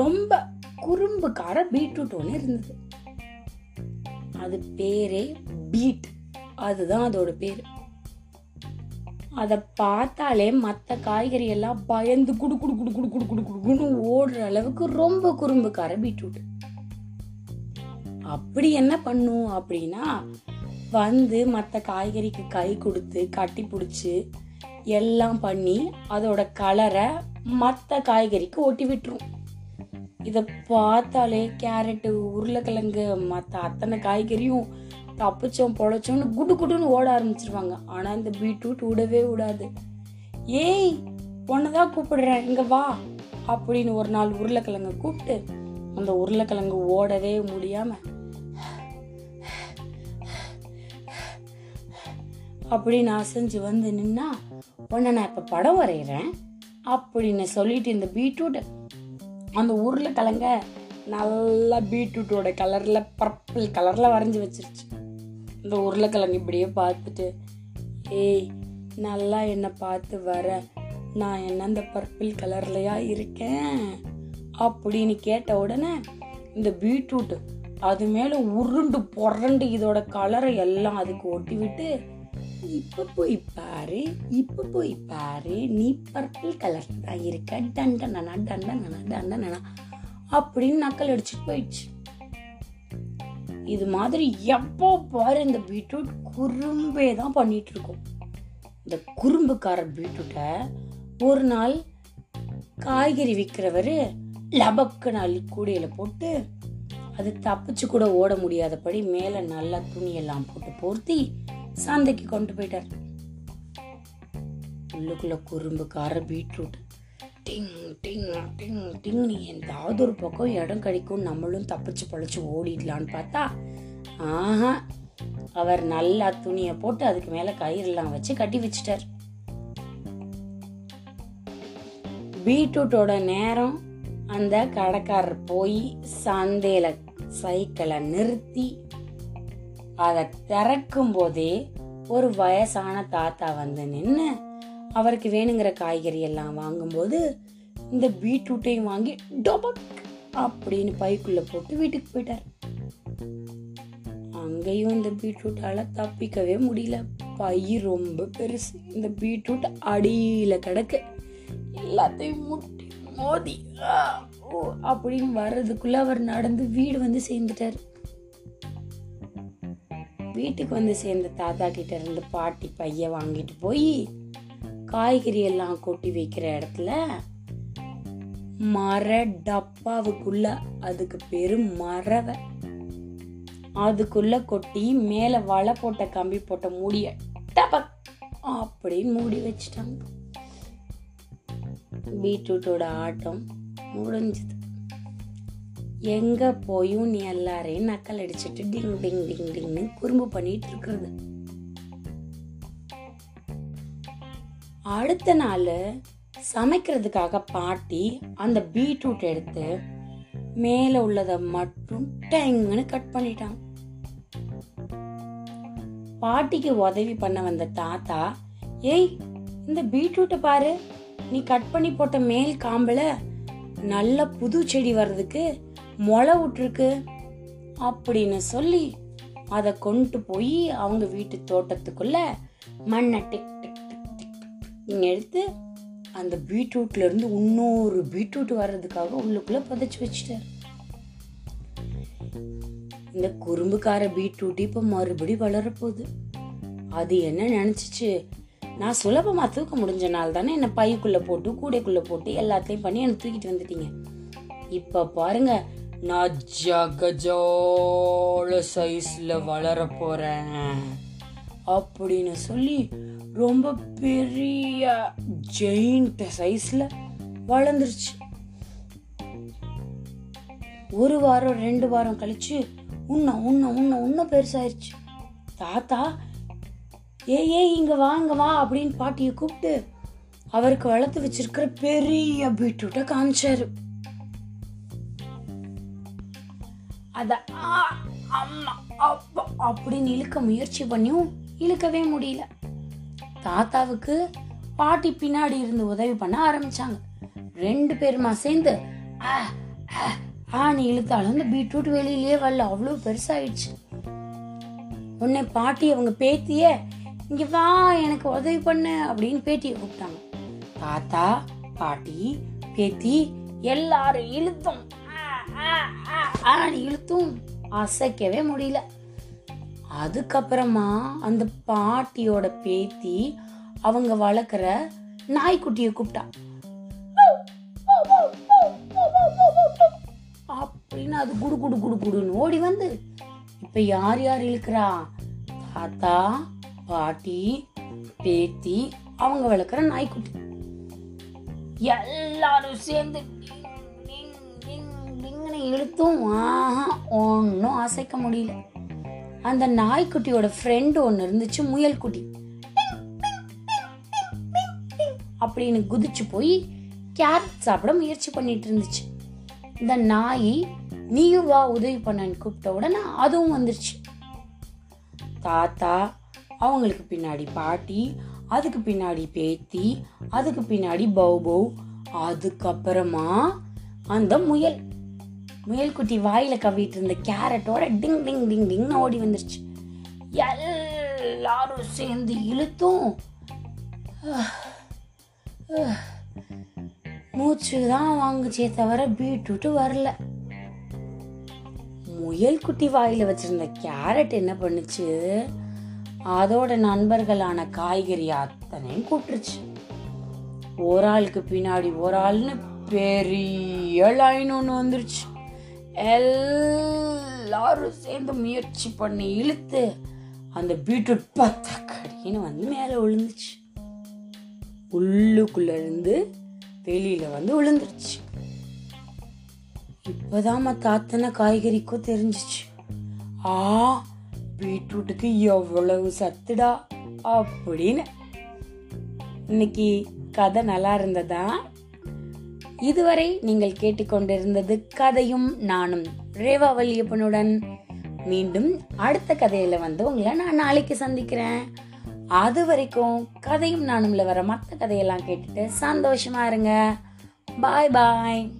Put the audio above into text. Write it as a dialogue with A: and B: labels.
A: ரொம்ப குறும்புக்கார பீட்ரூட் ஒன்று இருந்தது. அது பேரே பீட். அதுதான் அதோட பேர். அதை பார்த்தாலே மற்ற காய்கறி எல்லாம் பயந்து குடு குடு குடு குடு குடு குடு குடுன்னு ஓடுற அளவுக்கு ரொம்ப குறும்புக்கார பீட்ரூட். அப்படி என்ன பண்ணும் அப்படின்னா வந்து மற்ற காய்கறிக்கு கை கொடுத்து கட்டி பிடிச்சி எல்லாம் பண்ணி அதோட கலரை மற்ற காய்கறிக்கு ஒட்டி விட்டுரும். இதை பார்த்தாலே கேரட்டு உருளைக்கிழங்கு மற்ற அத்தனை காய்கறியும் தப்பிச்சோம் பொழைச்சோம்னு குடு குடுன்னு ஓட ஆரம்பிச்சிருவாங்க. ஆனால் இந்த பீட்ரூட் விடவே விடாது ஏய் தான் கூப்பிடுறேன் இங்க வா அப்படின்னு ஒரு நாள் உருளைக்கிழங்கு கூப்பிட்டு அந்த உருளைக்கிழங்கு ஓடவே முடியாம அப்படின்னு அசைஞ்சு வந்து நின்னா உன்னை நான் இப்ப படம் வரைகிறேன் அப்படின்னு சொல்லிட்டு இந்த பீட்ரூட்டை அந்த உருளைக்கிழங்க நல்லா பீட்ரூட்டோட கலரில் பர்பிள் கலரில் வரைஞ்சி வச்சிருச்சு. இந்த உருளைக்கிழங்கு இப்படியே பார்த்துட்டு ஏய் நல்லா என்னை பார்த்து வர. நான் என்ன இந்த பர்பிள் கலர்லையா இருக்கேன்? அப்படின்னு கேட்ட உடனே இந்த பீட்ரூட்டு அது மேலே உருண்டு புரண்டு இதோட கலரை எல்லாம் அதுக்கு ஒட்டி விட்டு இப்ப போய் பாரு இப்ப போய் பாரு நீ பர்பிள் கலர் தான் இருக்க டண்டனா டண்டனா டண்டனா அப்படின்னு நக்கல் அடிச்சுட்டு போயிடுச்சு இது மாதிரி எப்போ பாரு இந்த பீட்ரூட் குறும்பே தான் பண்ணிட்டு இருக்கோம் இந்த குறும்புக்கார பீட்ரூட்டை ஒரு நாள் காய்கறி விற்கிறவர் லபக்குன்னு அள்ளி கூடையில போட்டு அது தப்பிச்சு கூட ஓட முடியாதபடி மேலே நல்லா துணியெல்லாம் போட்டு போர்த்தி சந்தைக்கு கொண்டு போயிட்டார். உள்ளுக்குள்ள குறும்புக்கார பீட்ரூட். டிங் டிங் டிங் டிங். நீ எந்தாவது ஒரு பக்கம் இடம் கிடைக்கும் நம்மளும் தப்பிச்சு பழிச்சு ஓடிடலான்னு பார்த்தா ஆஹா அவர் நல்லா துணியை போட்டு அதுக்கு மேல கயிறெல்லாம் வச்சு கட்டி வச்சிட்டார். பீட்ரூட்டோட நேரம் அந்த கடைக்காரர் போய் சந்தையில சைக்கிளை நிறுத்தி அதை திறக்கும் போதே ஒரு வயசான தாத்தா வந்து நின்று அவருக்கு வேணுங்கிற காய்கறி எல்லாம் வாங்கும்போது இந்த பீட்ரூட்டையும் வாங்கி டொபக் அப்படின்னு பைக்குள்ள போட்டு வீட்டுக்கு போயிட்டார். அங்கேயும் இந்த பீட்ரூட்டால தப்பிக்கவே முடியல. பை ரொம்ப பெருசு. இந்த பீட்ரூட் அடியில கிடக்கு. எல்லாத்தையும் முட்டி மோதி ஓ அப்படின்னு வர்றதுக்குள்ள அவர் நடந்து வீடு வந்து சேர்ந்துட்டார். வீட்டுக்கு வந்து சேர்ந்த தாத்தா கிட்ட இருந்து பாட்டி பைய வாங்கிட்டு போய் காய்கறி எல்லாம் கொட்டி வைக்கிற இடத்துல மர டப்பாவுக்குள்ள அதுக்கு பேரு மரவை. அதுக்குள்ள கொட்டி மேல வலை போட்ட கம்பி போட்ட மூடிய டபக் அப்படின்னு மூடி வச்சிட்டாங்க. பீட்ரூட்டோட ஆட்டம் முடிஞ்சது. எங்கே போயும் நீ எல்லாரையும் நக்கல் அடிச்சிட்டு டிங் டிங் டிங் டிங்னு குறும்பு பண்ணிட்டு இருக்கிறது. அடுத்த நாள் சமைக்கிறதுக்காக பாட்டி அந்த பீட்ரூட் எடுத்து மேலே உள்ளதை மட்டும் டெங்குன்னு கட் பண்ணிட்டான் பாட்டிக்கு உதவி பண்ண வந்த தாத்தா ஏய் இந்த பீட்ரூட்டை பாரு. நீ கட் பண்ணி போட்ட மேல் காம்பில் நல்ல புது செடி வர்றதுக்கு முளை விட்டுருக்கு அப்படின்னு சொல்லி அதை கொண்டு போய் அவங்க வீட்டு தோட்டத்துக்குள்ள மண்ணை டிக் டிக் டிக் டிக் எடுத்து அந்த பீட்ரூட்ல இருந்து இன்னொரு பீட்ரூட் வர்றதுக்காக உள்ளுக்குள்ள புதைச்சி வச்சுட்டார். இந்த குறும்புக்கார பீட்ரூட் இப்போ மறுபடி வளரப்போகுது அது என்ன நினச்சிச்சு? நான் சுலபமாக தூக்க முடிஞ்ச நாள் தானே என்னை பைக்குள்ளே போட்டு கூடைக்குள்ளே போட்டு எல்லாத்தையும் பண்ணி என்னை தூக்கிட்டு வந்துட்டீங்க. இப்போ பாருங்கள் நான் ஜகஜோல சைஸ்ல வளர போறேன் அப்படின்னு சொல்லி ரொம்ப பெரிய ஜெயிண்ட் சைஸ்ல வளர்ந்துருச்சு. ஒரு வாரம் ரெண்டு வாரம் கழிச்சு உன்ன உன்ன உன்ன உன்ன பெருசாயிருச்சு. தாத்தா ஏ ஏய் இங்க வாங்க வா அப்படின்னு பாட்டியை கூப்பிட்டு அவருக்கு வளர்த்து வச்சிருக்கிற பெரிய பீட்ரூட்டை காமிச்சாரு. அத ஆ, அம்மா அப்பா அப்படின்னு இழுக்க முயற்சி பண்ணியும் இழுக்கவே முடியல. தாத்தாவுக்கு பாட்டி பின்னாடி இருந்து உதவி பண்ண ஆரம்பிச்சாங்க. ரெண்டு பேருமா சேர்ந்து ஆ, ஆணி இழுத்தாலும் அந்த பீட்ரூட் வெளியிலேயே வரல. அவ்வளோ பெருசாயிடுச்சு. உன்னை பாட்டி அவங்க பேத்திய இங்க வா எனக்கு உதவி பண்ணு அப்படின்னு பேட்டியை கூப்பிட்டாங்க. தாத்தா பாட்டி பேத்தி எல்லாரும் இழுத்தும். ஆ, இழுத்தும். அசைக்கவே முடியல. அதுக்கப்புறமா அந்த பாட்டியோட பேத்தி அவங்க வளர்க்குற நாய்க்குட்டியை கூப்பிட்டா. அப்படின்னு அது குடு குடு குடு குடுன்னு ஓடி வந்து. இப்ப யார் யார் இழுக்கிறா? தாத்தா பாட்டி பேத்தி அவங்க வளர்க்குற நாய்க்குட்டி. எல்லாரும் சேர்ந்து இழுத்தும் ஆஹா ஒன்றும் அசைக்க முடியல. அந்த நாய்க்குட்டியோட ஃப்ரெண்டு ஒன்று இருந்துச்சு முயல் குட்டி அப்படின்னு குதிச்சு போய் கேரட் சாப்பிட முயற்சி பண்ணிட்டு இருந்துச்சு. இந்த நாய் நீயும் வா உதவி பண்ணன்னு கூப்பிட்ட உடனே அதுவும் வந்துருச்சு. தாத்தா அவங்களுக்கு பின்னாடி பாட்டி அதுக்கு பின்னாடி பேத்தி அதுக்கு பின்னாடி பௌபௌ அதுக்கப்புறமா அந்த முயல். முயல்குட்டி வாயில் கவிட்டு இருந்த கேரட்டோட டிங் டிங் டிங் டிங்னு ஓடி வந்துருச்சு. எல்லாரும் சேர்ந்து இழுத்தும். மூச்சு தான் வாங்குச்சே தவிர பீட்ரூட்டு வரல. முயல் குட்டி வாயில வச்சிருந்த கேரட் என்ன பண்ணுச்சு? அதோட நண்பர்களான காய்கறி அத்தனையும் கூப்பிட்டுருச்சு ஒரு ஆளுக்கு பின்னாடி ஒரு ஆள்னு பெரிய லைன் ஒன்று வந்துருச்சு. எல்லாரும் சேர்ந்து முயற்சி பண்ணி இழுத்து அந்த பீட்ரூட் பத்தக்கடின்னு வந்து மேலே விழுந்துச்சு உள்ளுக்குள்ள இருந்து வெளியில வந்து விழுந்துருச்சு. இப்போதான் தாத்தனை காய்கறிக்கும் தெரிஞ்சிச்சு. ஆ பீட்ரூட்டுக்கு எவ்வளவு சத்துடா அப்படின்னு. இன்னைக்கு கதை நல்லா இருந்ததா? இதுவரை நீங்கள் கேட்டுக்கொண்டிருந்தது கதையும் நானும் ரேவா வல்லியப்பனுடன் மீண்டும் அடுத்த கதையில வந்து உங்களை நான் நாளைக்கு சந்திக்கிறேன். அது வரைக்கும் கதையும் நானும்ல வர மற்ற கதையெல்லாம் கேட்டுட்டு சந்தோஷமா இருங்க. பாய் பாய்